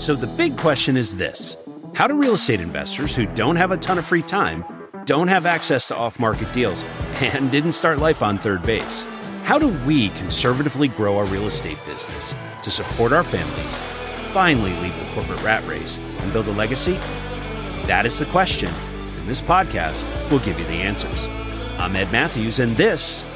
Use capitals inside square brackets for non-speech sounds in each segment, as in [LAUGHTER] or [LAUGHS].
So the big question is this How do real estate investors who don't have a ton of free time, don't have access to off market deals, and didn't start life on third base? How do we conservatively grow our real estate business to support our families, finally leave the corporate rat race, and build a legacy? That is the question, and this podcast will give you the answers. I'm Ed Matthews, and this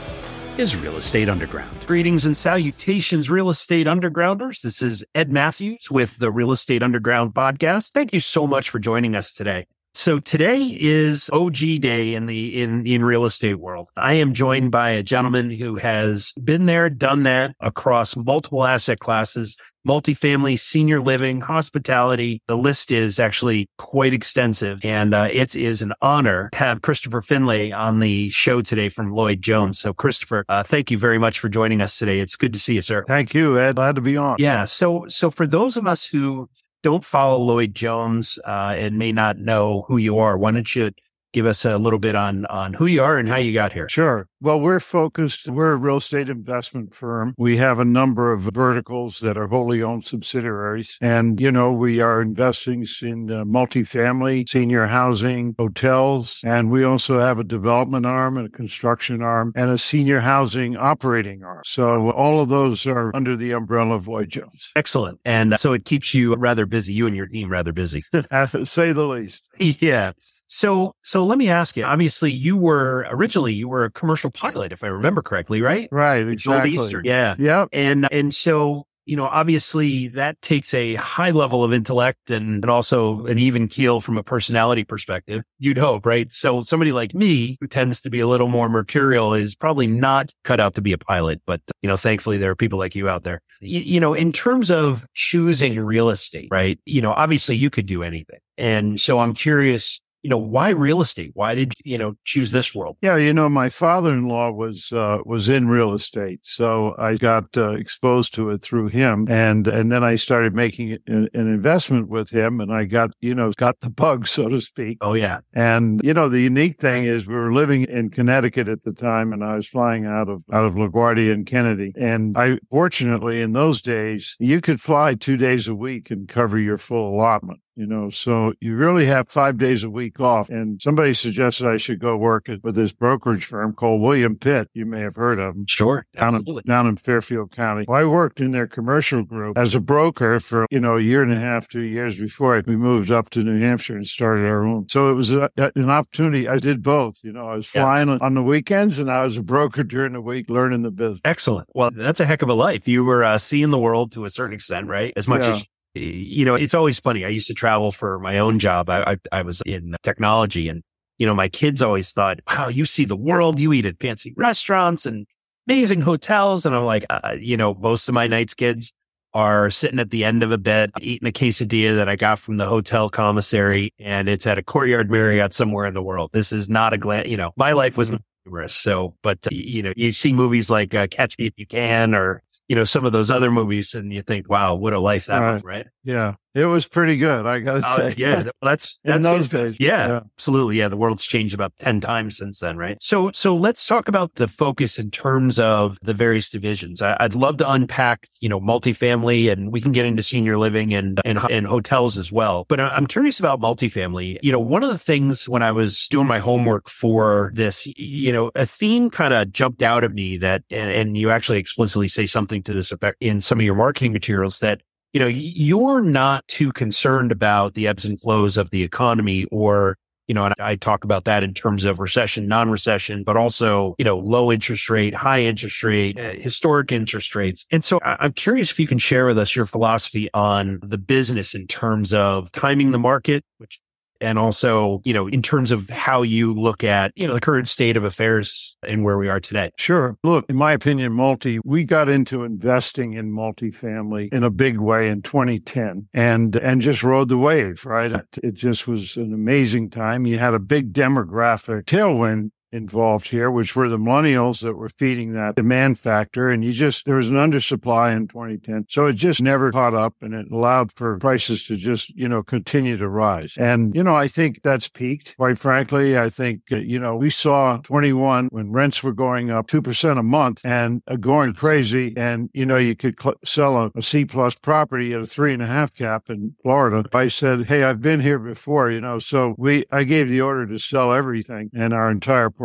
is Real Estate Underground. Greetings and salutations, Real Estate Undergrounders. This is Ed Matthews with the Real Estate Underground podcast. Thank you so much for joining us today. So today is OG day in the in in real estate world. I am joined by a gentleman who has been there, done that across multiple asset classes, multifamily, senior living, hospitality. The list is actually quite extensive, and uh, it is an honor to have Christopher Finlay on the show today from Lloyd Jones. So, Christopher, uh, thank you very much for joining us today. It's good to see you, sir. Thank you, Ed. Glad to be on. Yeah. So, so for those of us who don't follow Lloyd Jones uh, and may not know who you are, why don't you give us a little bit on on who you are and how you got here? Sure. Well, we're focused. We're a real estate investment firm. We have a number of verticals that are wholly owned subsidiaries, and you know we are investing in uh, multifamily, senior housing, hotels, and we also have a development arm and a construction arm and a senior housing operating arm. So all of those are under the umbrella of Lloyd Jones. Excellent, and so it keeps you rather busy. You and your team rather busy, [LAUGHS] [LAUGHS] say the least. Yeah. So, so let me ask you. Obviously, you were originally you were a commercial pilot, if I remember correctly, right? Right. Exactly. Joel. Yeah. Yep. And and so you know, obviously that takes a high level of intellect and, and also an even keel from a personality perspective. You'd hope, right? So somebody like me who tends to be a little more mercurial is probably not cut out to be a pilot. But, you know, thankfully there are people like you out there. You, you know, in terms of choosing real estate, right? You know, obviously you could do anything. And so I'm curious, you know, why real estate? Why did you know choose this world? Yeah, you know, my father-in-law was uh, was in real estate, so I got uh, exposed to it through him, and and then I started making an, an, investment with him, and I got you know got the bug, [LAUGHS] so to speak. Oh yeah, and you know the unique thing is we were living in Connecticut at the time, and I was flying out of out of LaGuardia and Kennedy, and I fortunately in those days you could fly two days a week and cover your full allotment you know, so you really have five days a week off. And somebody suggested I should go work with this brokerage firm called William Pitt. You may have heard of them. Sure. Down in, down in Fairfield County. Well, I worked in their commercial group as a broker for, you know, a year and a half, two years before we moved up to New Hampshire and started our own. So it was a, an opportunity. I did both. You know, I was flying yeah. on the weekends and I was a broker during the week learning the business. Excellent. Well, that's a heck of a life. You were uh, seeing the world to a certain extent, right? As much yeah. as you know, it's always funny. I used to travel for my own job. I, I, I, was in technology and, you know, my kids always thought, wow, you see the world. You eat at fancy restaurants and amazing hotels. And I'm like, uh, you know, most of my nights kids are sitting at the end of a bed eating a quesadilla that I got from the hotel commissary and it's at a courtyard Marriott somewhere in the world. This is not a glad, you know, my life was not humorous. So, but uh, you know, you see movies like uh, Catch Me If You Can or you know, some of those other movies and you think, wow, what a life that right. was, right? Yeah. It was pretty good. I got to uh, say. Yeah. That's, [LAUGHS] that's in those days. Yeah, yeah, absolutely. Yeah. The world's changed about 10 times since then, right? So, so let's talk about the focus in terms of the various divisions. I, would love to unpack, you know, multifamily and we can get into senior living and, and, and hotels as well. But I'm curious about multifamily. You know, one of the things when I was doing my homework for this, you know, a theme kind of jumped out at me that, and, and you actually explicitly say something to this effect in some of your marketing materials that you know, you're not too concerned about the ebbs and flows of the economy or, you know, and I talk about that in terms of recession, non-recession, but also, you know, low interest rate, high interest rate, uh, historic interest rates. And so I'm curious if you can share with us your philosophy on the business in terms of timing the market, which and also, you know, in terms of how you look at, you know, the current state of affairs and where we are today. Sure. Look, in my opinion, multi, we got into investing in multifamily in a big way in 2010 and, and just rode the wave, right? It just was an amazing time. You had a big demographic tailwind involved here, which were the millennials that were feeding that demand factor. And you just, there was an undersupply in 2010. So it just never caught up and it allowed for prices to just, you know, continue to rise. And, you know, I think that's peaked. Quite frankly, I think, uh, you know, we saw 21 when rents were going up 2% a month and uh, going crazy. And, you know, you could cl- sell a, a C plus property at a three and a half cap in Florida. I said, Hey, I've been here before, you know, so we, I gave the order to sell everything and our entire portfolio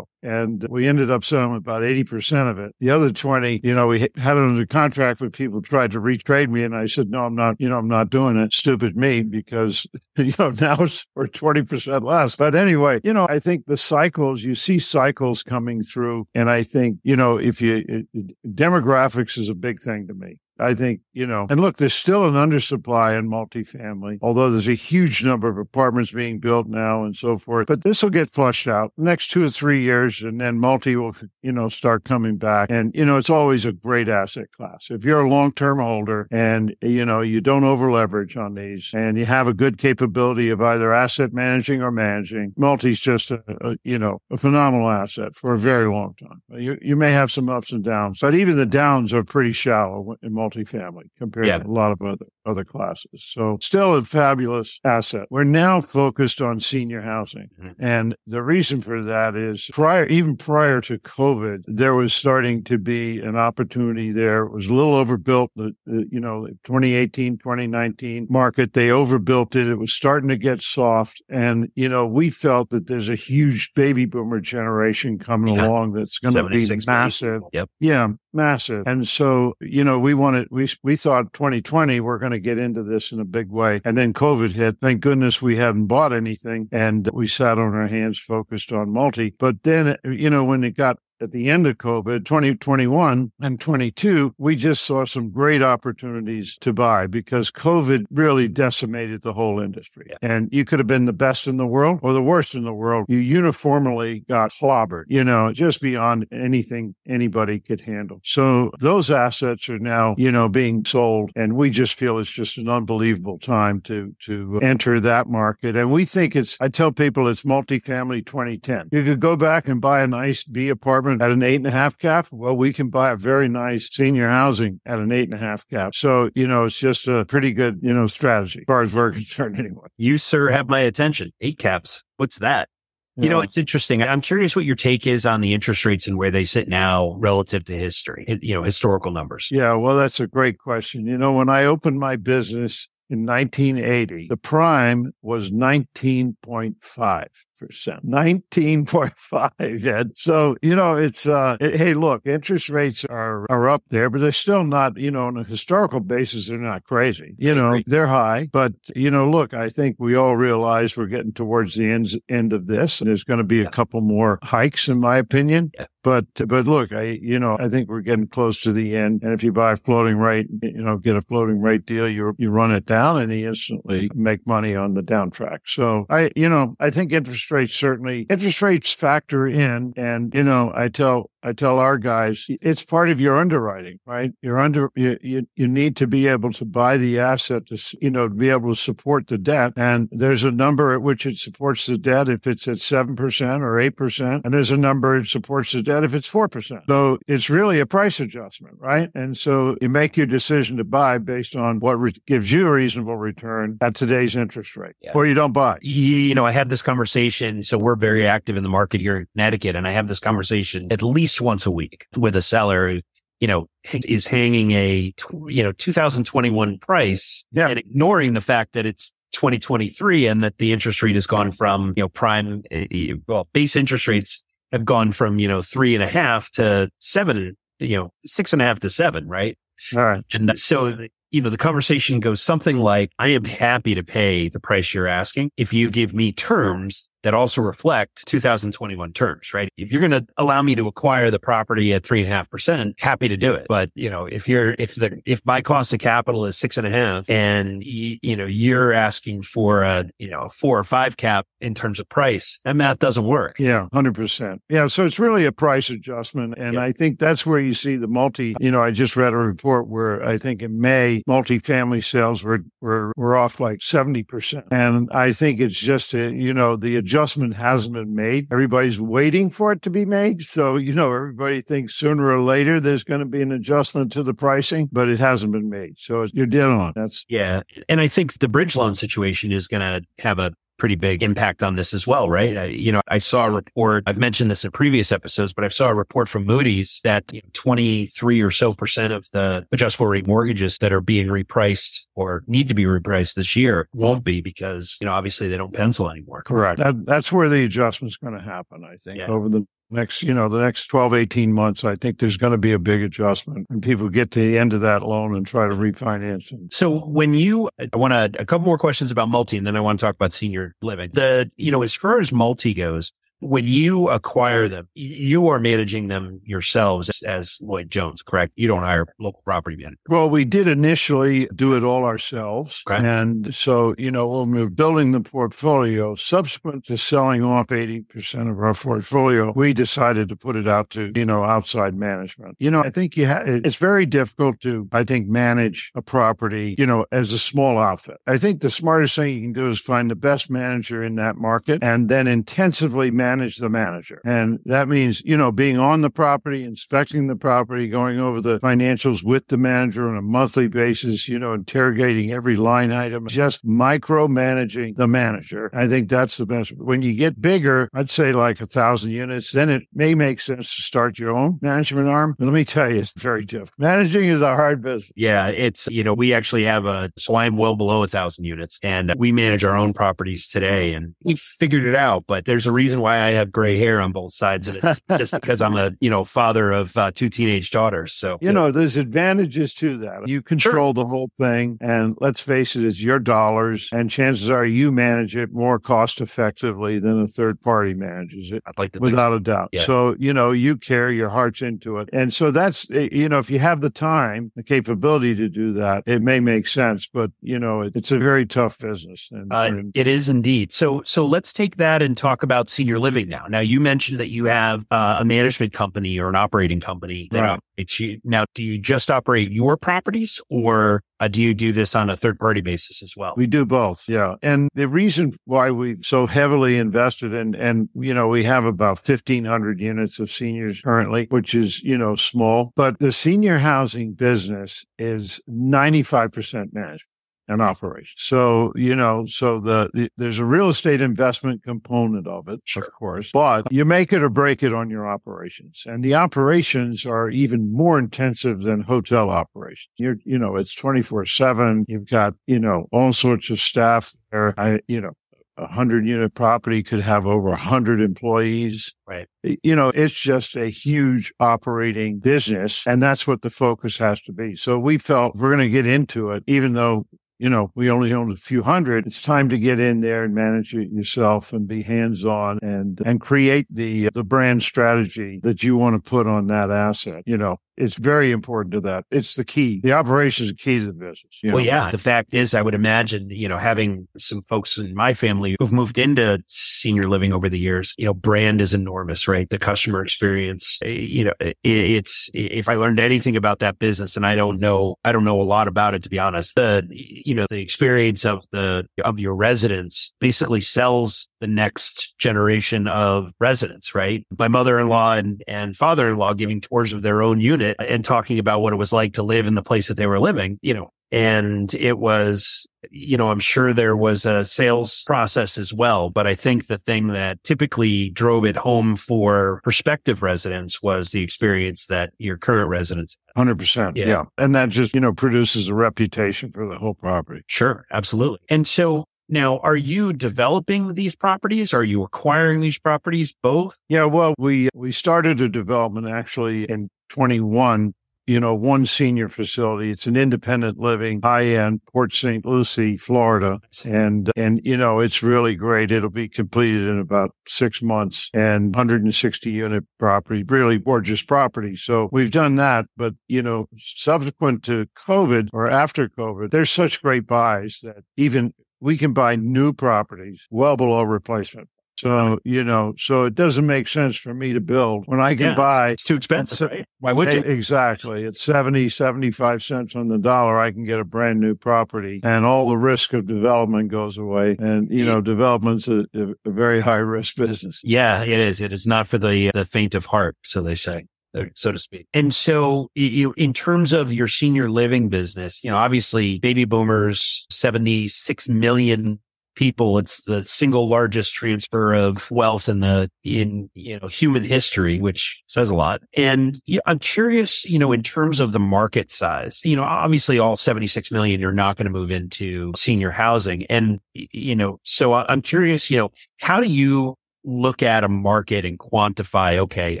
and we ended up selling about 80% of it. The other 20, you know, we had it under contract with people tried to retrade me. And I said, no, I'm not, you know, I'm not doing it. Stupid me because, [LAUGHS] you know, now it's for 20% less. But anyway, you know, I think the cycles, you see cycles coming through. And I think, you know, if you, it, demographics is a big thing to me. I think, you know, and look, there's still an undersupply in multifamily, although there's a huge number of apartments being built now and so forth. But this will get flushed out next two or three years, and then multi will, you know, start coming back. And, you know, it's always a great asset class. If you're a long term holder and, you know, you don't over leverage on these and you have a good capability of either asset managing or managing, multi's just a, a you know, a phenomenal asset for a very long time. You, you may have some ups and downs, but even the downs are pretty shallow in multi multifamily compared yeah. to a lot of other, other classes. So still a fabulous asset. We're now focused on senior housing. Mm-hmm. And the reason for that is prior, even prior to COVID, there was starting to be an opportunity there. It was a little overbuilt. The, the you know, 2018, 2019 market, they overbuilt it. It was starting to get soft. And, you know, we felt that there's a huge baby boomer generation coming yeah. along that's going to be massive. Yep. Yeah massive. And so, you know, we wanted, we, we thought 2020, we're going to get into this in a big way. And then COVID hit. Thank goodness we hadn't bought anything and we sat on our hands focused on multi. But then, you know, when it got at the end of COVID, 2021 and 22, we just saw some great opportunities to buy because COVID really decimated the whole industry. Yeah. And you could have been the best in the world or the worst in the world. You uniformly got clobbered, you know, just beyond anything anybody could handle. So those assets are now, you know, being sold. And we just feel it's just an unbelievable time to, to enter that market. And we think it's, I tell people it's multifamily 2010. You could go back and buy a nice B apartment apartment at an eight and a half cap, well, we can buy a very nice senior housing at an eight and a half cap. So, you know, it's just a pretty good, you know, strategy as far as we're [LAUGHS] concerned anyway. You, sir, have my attention. Eight caps. What's that? You know, it's interesting. I'm curious what your take is on the interest rates and where they sit now relative to history, you know, historical numbers. Yeah, well, that's a great question. You know, when I opened my business in 1980, the prime was 19.5 percent, 19.5. Ed. So, you know, it's, uh, it, hey, look, interest rates are, are up there, but they're still not, you know, on a historical basis, they're not crazy. You know, they're high, but, you know, look, I think we all realize we're getting towards the end, end of this and there's going to be a couple more hikes, in my opinion. Yeah. But, but look, I, you know, I think we're getting close to the end. And if you buy a floating rate, you know, get a floating rate deal, you, you run it down and you instantly make money on the down track. So I, you know, I think interest rates certainly interest rates factor in. And, you know, I tell I tell our guys, it's part of your underwriting, right? You're under, you, you, you, need to be able to buy the asset to, you know, to be able to support the debt. And there's a number at which it supports the debt if it's at 7% or 8%. And there's a number it supports the debt if it's 4%. So it's really a price adjustment, right? And so you make your decision to buy based on what re- gives you a reasonable return at today's interest rate, yeah. or you don't buy. You know, I had this conversation. And so we're very active in the market here in Connecticut, and I have this conversation at least once a week with a seller who, you know, is hanging a, you know, 2021 price yeah. and ignoring the fact that it's 2023 and that the interest rate has gone from, you know, prime, eh, eh, well, base interest rates have gone from, you know, three and a half to seven, you know, six and a half to seven, right? All right. And so, you know, the conversation goes something like, I am happy to pay the price you're asking if you give me terms that also reflect 2021 terms, right? If you're going to allow me to acquire the property at three and a half percent, happy to do it. But, you know, if you're, if the, if my cost of capital is six and a half and, you, you know, you're asking for a, you know, a four or five cap in terms of price, that math doesn't work. Yeah. 100%. Yeah. So it's really a price adjustment. And yeah. I think that's where you see the multi, you know, I just read a report where I think in May, multifamily sales were, were, were off like 70%. And I think it's just, a, you know, the adjustment hasn't been made. Everybody's waiting for it to be made. So, you know, everybody thinks sooner or later there's going to be an adjustment to the pricing, but it hasn't been made. So you're dead on. That's yeah. And I think the bridge loan situation is going to have a pretty big impact on this as well, right? I, you know, I saw a report, I've mentioned this in previous episodes, but I saw a report from Moody's that you know, 23 or so percent of the adjustable rate mortgages that are being repriced or need to be repriced this year won't be because, you know, obviously they don't pencil anymore. Correct. That, that's where the adjustment's going to happen, I think, yeah. over the next, you know, the next 12, 18 months, I think there's going to be a big adjustment and people get to the end of that loan and try to refinance. So when you, I want to, a couple more questions about multi and then I want to talk about senior living. The, you know, as far as multi goes, when you acquire them, you are managing them yourselves as Lloyd Jones, correct? You don't hire local property manager. Well, we did initially do it all ourselves. Okay. And so, you know, when we were building the portfolio, subsequent to selling off 80% of our portfolio, we decided to put it out to, you know, outside management. You know, I think you have, it's very difficult to, I think, manage a property, you know, as a small outfit. I think the smartest thing you can do is find the best manager in that market and then intensively manage manage the manager. And that means, you know, being on the property, inspecting the property, going over the financials with the manager on a monthly basis, you know, interrogating every line item, just micromanaging the manager. I think that's the best. When you get bigger, I'd say like a thousand units, then it may make sense to start your own management arm. But let me tell you, it's very difficult. Managing is a hard business. Yeah. It's, you know, we actually have a, so I'm well below a thousand units and we manage our own properties today and we figured it out, but there's a reason why I have gray hair on both sides of it [LAUGHS] just because I'm a, you know, father of uh, two teenage daughters. So, you know, there's advantages to that. You control sure. the whole thing. And let's face it, it's your dollars. And chances are you manage it more cost effectively than a third party manages it. I'd like to without so. a doubt. Yeah. So, you know, you carry your hearts into it. And so that's, eh, you know, if you have the time, the capability to do that, it may make sense. But, you know, it, it's a very tough business. And, uh, and, it is indeed. So, so let's take that and talk about senior living living now. Now you mentioned that you have uh, a management company or an operating company that right. operates you. Now, do you just operate your properties or uh, do you do this on a third party basis as well? We do both. Yeah. And the reason why we've so heavily invested in, and, you know, we have about 1500 units of seniors currently, which is, you know, small, but the senior housing business is 95% management and operation. So, you know, so the, the, there's a real estate investment component of it, sure. of course, but you make it or break it on your operations. And the operations are even more intensive than hotel operations. You're, you know, it's 24 seven. You've got, you know, all sorts of staff there. I, you know, a hundred unit property could have over a hundred employees. Right. You know, it's just a huge operating business and that's what the focus has to be. So we felt we're going to get into it, even though you know, we only own a few hundred. It's time to get in there and manage it yourself and be hands on and, and create the, the brand strategy that you want to put on that asset. You know, it's very important to that. It's the key. The operations is the key to the business. You know? Well, yeah. The fact is, I would imagine, you know, having some folks in my family who've moved into senior living over the years, you know, brand is enormous, right? The customer experience, eh, you know, eh, eh, it's, eh, if I learned anything about that business and I don't know, I don't know a lot about it, to be honest, the, you know, the experience of the, of your residents basically sells the next generation of residents, right? My mother-in-law and, and father-in-law giving tours of their own unit and talking about what it was like to live in the place that they were living, you know, and it was, you know, I'm sure there was a sales process as well, but I think the thing that typically drove it home for prospective residents was the experience that your current residents. Hundred percent. Yeah. And that just, you know, produces a reputation for the whole property. Sure. Absolutely. And so now, are you developing these properties? Are you acquiring these properties? Both? Yeah, well, we we started a development actually in 21 you know, one senior facility. It's an independent living, high end, Port St. Lucie, Florida. And, and, you know, it's really great. It'll be completed in about six months and 160 unit property, really gorgeous property. So we've done that. But, you know, subsequent to COVID or after COVID, there's such great buys that even we can buy new properties well below replacement. So, you know, so it doesn't make sense for me to build when I can Yeah. buy. It's too expensive, right? Why would you? Exactly. At 70, 75 cents on the dollar, I can get a brand new property and all the risk of development goes away. And, you know, development's a, a very high risk business. Yeah, it is. It is not for the the faint of heart, so they say, uh, so to speak. And so, you, in terms of your senior living business, you know, obviously, baby boomers, seventy six million people. It's the single largest transfer of wealth in the in you know human history, which says a lot. And I'm curious, you know, in terms of the market size, you know, obviously, all seventy six million, you're not going to move into senior housing, and you know, so I'm curious, you know, how do you look at a market and quantify, okay,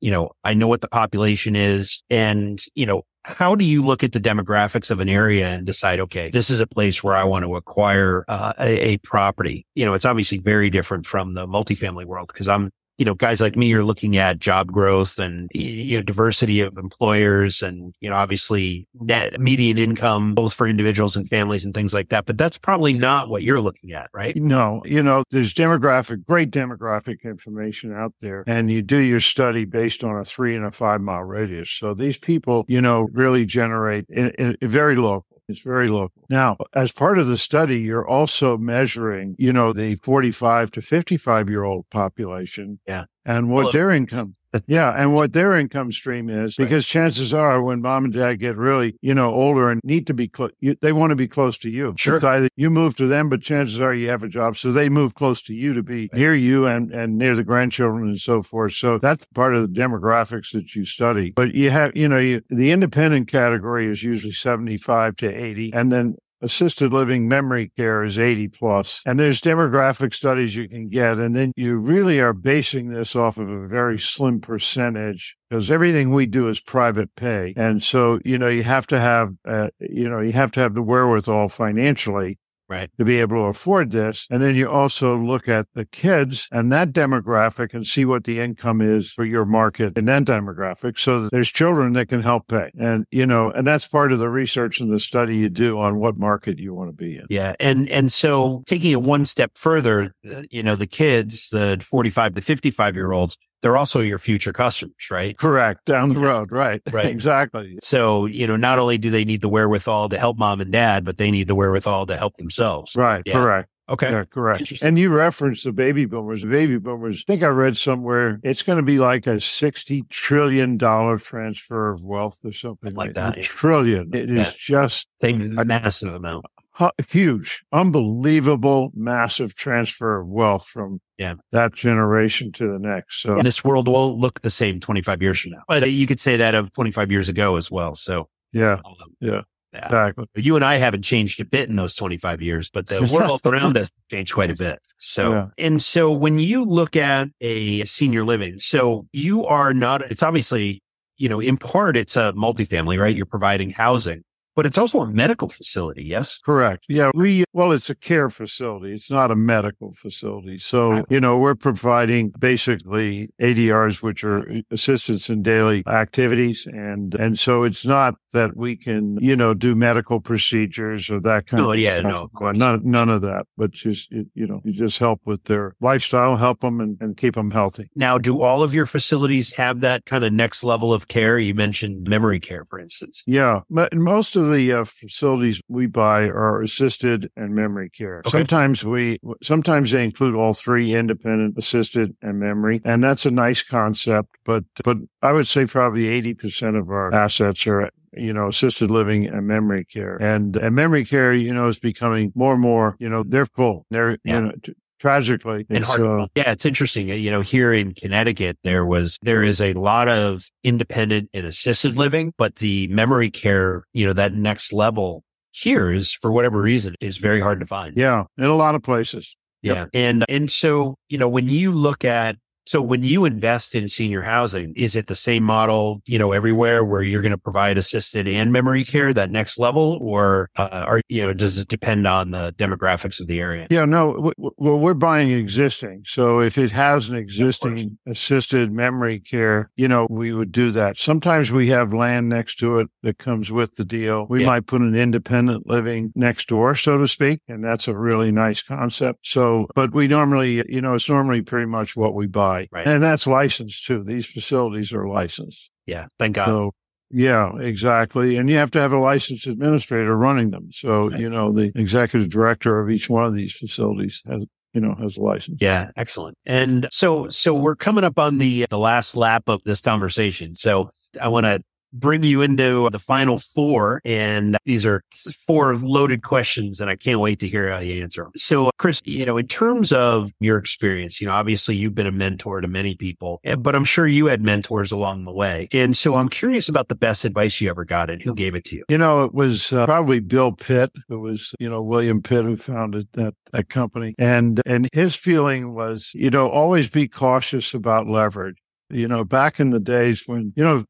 you know, I know what the population is and, you know, how do you look at the demographics of an area and decide, okay, this is a place where I want to acquire uh, a, a property? You know, it's obviously very different from the multifamily world because I'm, you know, guys like me are looking at job growth and, you know, diversity of employers and, you know, obviously net median income, both for individuals and families and things like that. But that's probably not what you're looking at, right? No, you know, there's demographic, great demographic information out there, and you do your study based on a three and a five mile radius. So these people, you know, really generate in, in, very local. It's very local. Now, as part of the study, you're also measuring, you know, the 45 to 55 year old population. Yeah. And what Well, their income. Yeah. And what their income stream is, Right. because chances are when mom and dad get really, you know, older and need to be close, they want to be close to you. Sure. It's either you move to them, but chances are you have a job. So they move close to you to be near you and, and near the grandchildren and so forth. So that's part of the demographics that you study. But you have, you know, you, the independent category is usually 75 to 80. And then assisted living memory care is 80 plus and there's demographic studies you can get and then you really are basing this off of a very slim percentage because everything we do is private pay. And so you know you have to have uh, you know you have to have the wherewithal financially Right. to be able to afford this. And then you also look at the kids and that demographic and see what the income is for your market in that demographic. So that there's children that can help pay. And, you know, and that's part of the research and the study you do on what market you want to be in. Yeah. And, and so taking it one step further, uh, you know, the kids, the 45 to 55 year olds, they're also your future customers, right? Correct. Down the road. Right. [LAUGHS] Right. exactly. So, you know, not only do they need the wherewithal to help mom and dad, but they need the wherewithal to help themselves. Right. Yeah. Correct. Okay. Yeah, correct. And you referenced the baby boomers. The baby boomers, I think I read somewhere it's going to be like a $60 trillion transfer of wealth or something Like like that, yeah. Trillion. It is Yeah. just They a massive amount. Hu- huge, unbelievable, massive transfer of wealth from Yeah. that generation to the next. So And this world won't look the same 25 years from now. But you could say that of 25 years ago as well. So, yeah, um, Yeah. yeah. exactly. You and I haven't changed a bit in those 25 years, but the world [LAUGHS] around us changed quite a bit. So, Yeah. and so when you look at a senior living, so you are not, it's obviously, you know, in part, it's a multifamily, right? You're providing housing, but it's also a medical facility. Yes. Correct. Yeah. We, well, it's a care facility. It's not a medical facility. So, you know, we're providing basically ADRs, which are assistance in daily activities. And, and so it's not that we can, you know, do medical procedures or that kind No, of yeah, stuff. no, Well, None, none of that, but just, you you know, you just help with their lifestyle, help them and, and keep them healthy. Now, do all of your facilities have that kind of next level of care? You mentioned memory care, for instance. Yeah, mo- most of the uh, facilities we buy are assisted and memory care. Okay. Sometimes we, sometimes they include all three: independent, assisted, and memory, and that's a nice concept. But but I would say probably eighty percent of our assets are. You know, assisted living and memory care, and and memory care, you know, is becoming more and more. You know, they're full. They're Yeah. you know, t- tragically, And hard uh, Yeah, it's interesting. You know, here in Connecticut, there was, there is a lot of independent and assisted living, but the memory care, you know, that next level here is for whatever reason is very hard to find. yeah, in a lot of places. Yeah. And, and so, you know, when you look at So when you invest in senior housing, is it the same model, you know, everywhere where you're going to provide assisted and memory care, that next level, or uh, are you know, does it depend on the demographics of the area? Yeah, no, well, we're buying existing. So if it has an existing assisted memory care, you know, we would do that. Sometimes we have land next to it that comes with the deal. We yeah. might put an independent living next door, so to speak, and that's a really nice concept. So, but we normally, you know, it's normally pretty much what we buy. Right. And that's licensed too. These facilities are licensed. Yeah. Thank God. So, yeah, exactly. And you have to have a licensed administrator running them. So, right. you know, the executive director of each one of these facilities has you know has a license. Yeah, excellent. And so so we're coming up on the the last lap of this conversation. So I want to bring you into the final four. And these are four loaded questions and I can't wait to hear how you answer them. So Chris, you know, in terms of your experience, you know, obviously you've been a mentor to many people, eh, but I'm sure you had mentors along the way. And so I'm curious about the best advice you ever got and who gave it to you. You know, it was uh, probably Bill Pitt. It was, you know, William Pitt who founded that, that company. And, and his feeling was, you know, always be cautious about leverage you know, back in the days when, you know,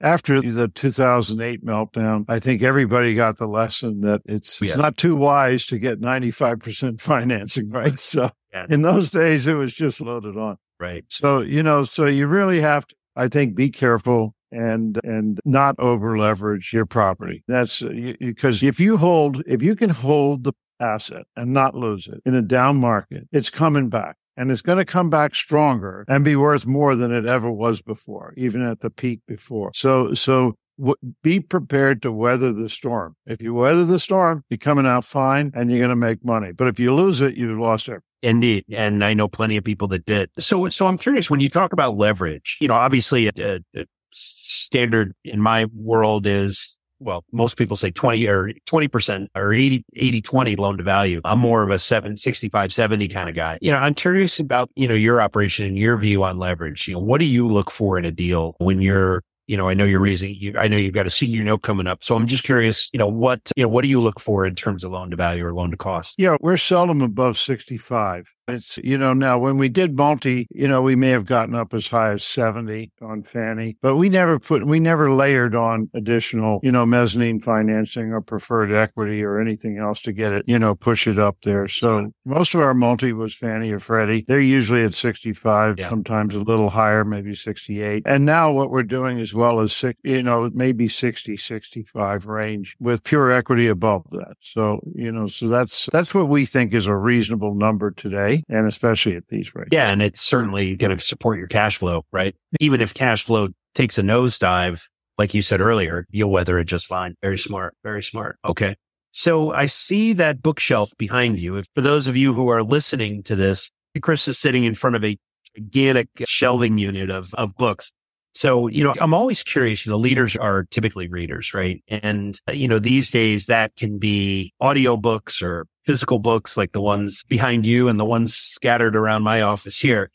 after the 2008 meltdown, I think everybody got the lesson that it's, yeah. it's not too wise to get 95% [LAUGHS] financing, right? So yeah. in those days, it was just loaded on. Right. So, you know, so you really have to, I think, be careful and and not over leverage your property. That's uh, because if you hold if you can hold the asset and not lose it in a down market, it's coming back and it's going to come back stronger and be worth more than it ever was before, even at the peak before. So, so w- be prepared to weather the storm. If you weather the storm, you're coming out fine and you're going to make money. But if you lose it, you've lost everything. Indeed. And I know plenty of people that did. So, so I'm curious when you talk about leverage, you know, obviously a, a, a standard in my world is well, most people say 20 or 20% or 80, 80, 20 loan to value. I'm more of a 7, 65, 70 kind of guy. You know, I'm curious about, you know, your operation and your view on leverage. You know, what do you look for in a deal when you're you know, I know you're raising, you, I know you've got a senior note coming up. So I'm just curious, you know, what, you know, what do you look for in terms of loan to value or loan to cost? Yeah, we're seldom above 65. It's, you know, now when we did multi, you know, we may have gotten up as high as 70 on Fannie, but we never put, we never layered on additional, you know, mezzanine financing or preferred equity or anything else to get it, you know, push it up there. So most of our multi was Fannie or Freddie. They're usually at 65, yeah. sometimes a little higher, maybe 68. And now what we're doing as well as, six, you know, maybe 60, 65 range with pure equity above that. So, you know, so that's, that's what we think is a reasonable number today and especially at these rates. Yeah. And it's certainly going to support your cash flow, right? Even if cash flow takes a nosedive, like you said earlier, you'll weather it just fine. Very smart. Very smart. Okay. So I see that bookshelf behind you. If for those of you who are listening to this, Chris is sitting in front of a gigantic shelving unit of, of books. So, you know, I'm always curious, you know, leaders are typically readers, right? And, uh, you know, these days that can be audiobooks or physical books like the ones behind you and the ones scattered around my office here,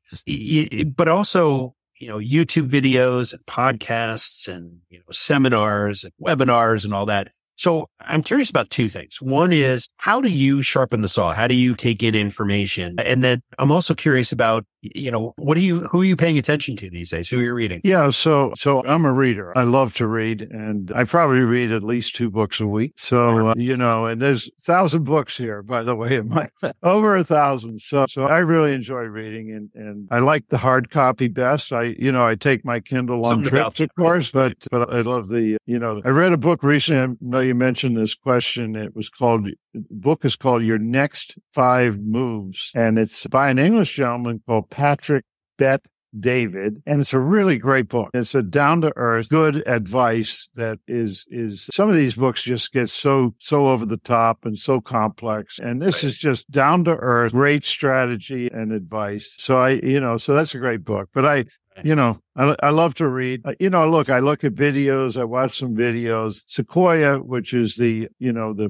but also, you know, YouTube videos and podcasts and, you know, seminars and webinars and all that. So I'm curious about two things. One is how do you sharpen the saw? How do you take in information? And then I'm also curious about, you know, what are you, who are you paying attention to these days? Who are you reading? Yeah. So, so I'm a reader. I love to read and I probably read at least two books a week. So, uh, you know, and there's a thousand books here, by the way, [LAUGHS] in my, over a thousand. So, so I really enjoy reading and, and I like the hard copy best. I, you know, I take my Kindle on trips, of course, but, but I love the, you know, I read a book recently I know you mentioned this question. It was called, the book is called Your Next Five Moves. And it's by an English gentleman called Patrick Bet David. And it's a really great book. It's a down to earth, good advice that is, is some of these books just get so, so over the top and so complex. And this right. is just down to earth, great strategy and advice. So I, you know, so that's a great book, but I, you know, I, I love to read. Uh, you know, look, I look at videos. I watch some videos. Sequoia, which is the, you know, the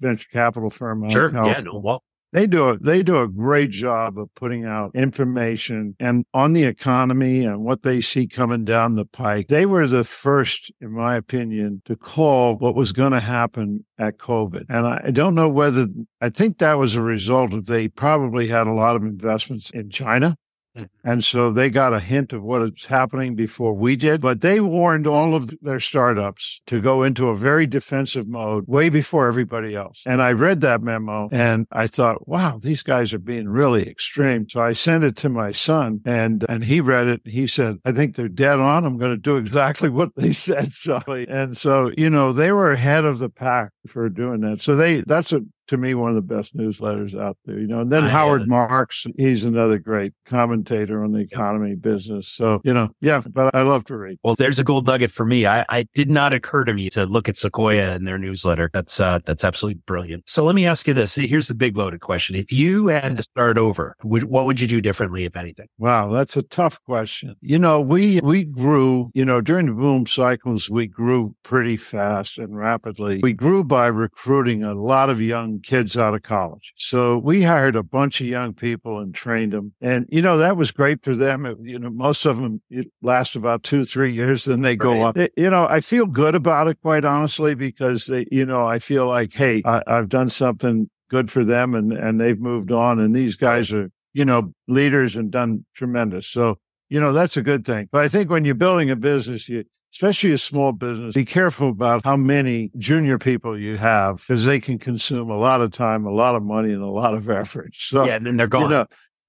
venture capital firm. Sure. Yeah. No, well, they do a, they do a great job of putting out information and on the economy and what they see coming down the pike. They were the first, in my opinion, to call what was going to happen at COVID. And I don't know whether, I think that was a result of they probably had a lot of investments in China. Mm-hmm. And so they got a hint of what is happening before we did, but they warned all of their startups to go into a very defensive mode way before everybody else. And I read that memo and I thought, wow, these guys are being really extreme. So I sent it to my son and, and he read it. He said, I think they're dead on. I'm going to do exactly what they [LAUGHS] said. So, and so, you know, they were ahead of the pack for doing that. So they, that's a, to me one of the best newsletters out there. You know, and then I Howard Marks, he's another great commentator on the economy business. So you know, yeah, but I love to read. Well, there's a gold nugget for me. I, I did not occur to me to look at Sequoia and their newsletter. That's uh, that's absolutely brilliant. So let me ask you this. Here's the big loaded question: If you had to start over, would, what would you do differently, if anything? Wow, that's a tough question. You know, we we grew. You know, during the boom cycles, we grew pretty fast and rapidly. We grew by recruiting a lot of young kids out of college. So we hired a bunch of young people and trained them. And, you know, that was great for them. It, you know, most of them last about two, three years, then they go right. up. It, you know, I feel good about it, quite honestly, because they, you know, I feel like, hey, I, I've done something good for them and, and they've moved on. And these guys are, you know, leaders and done tremendous. So, you know, that's a good thing. But I think when you're building a business, you, especially a small business, be careful about how many junior people you have because they can consume a lot of time, a lot of money, and a lot of [LAUGHS] effort. So, yeah, and then they're gone. You know,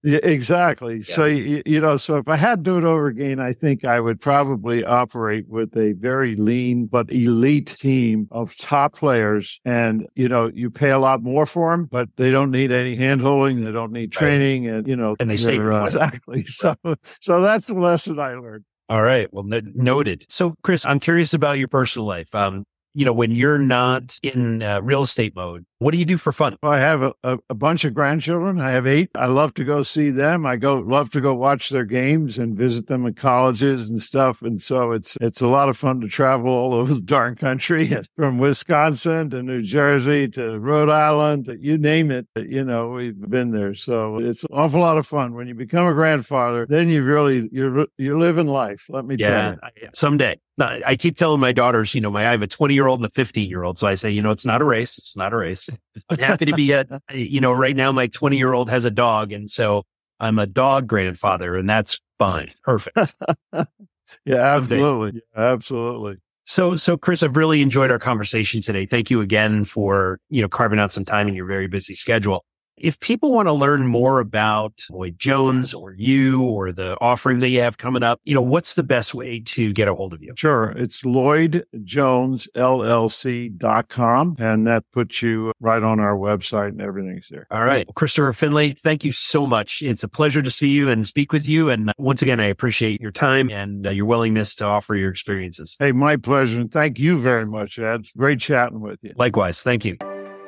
yeah, exactly. Yeah. So, you, you, know, so if I had to do it over again, I think I would probably operate with a very lean but elite team of top players. And, you know, you pay a lot more for them, but they don't need any handholding. They don't need training. Right. And, you know, and they stay. Uh, exactly. [LAUGHS] So, so that's the lesson I learned. All right. Well, noted. So, Chris, I'm curious about your personal life. Um, you know, when you're not in uh, real estate mode, what do you do for fun? Well, I have a, a, a, bunch of grandchildren. I have eight. I love to go see them. I go love to go watch their games and visit them at colleges and stuff. And so it's it's a lot of fun to travel all [LAUGHS] over the darn country, from Wisconsin to New Jersey to Rhode Island, you name it. You know, we've been there. So it's an awful lot of fun. When you become a grandfather, then you really you're you're living life. Let me yeah, tell you. Someday. I keep telling my daughters, you know, my I have a 20 year old and a 15 year old. So I say, you know, it's not a race. It's not a race. I'm happy to be a, [LAUGHS] you know, right now my 20 year old has a dog. And so I'm a dog grandfather and that's fine. Perfect. [LAUGHS] yeah, absolutely. Yeah, absolutely. So, so Chris, I've really enjoyed our conversation today. Thank you again for, you know, carving out some time in your very busy schedule. If people want to learn more about Lloyd Jones or you or the offering that you have coming up, you know, what's the best way to get a hold of you? Sure. It's LloydJonesLLC.com. And that puts you right on our website and everything's there. All right. Well, Christopher Finlay, thank you so much. It's a pleasure to see you and speak with you. And once again, I appreciate your time and uh, your willingness to offer your experiences. Hey, my pleasure. And thank you very much, Ed. Great chatting with you. Likewise. Thank you.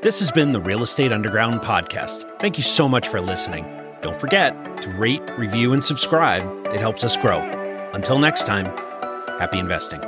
This has been the Real Estate Underground podcast. Thank you so much for listening. Don't forget to rate, review, and subscribe. It helps us grow. Until next time, happy investing.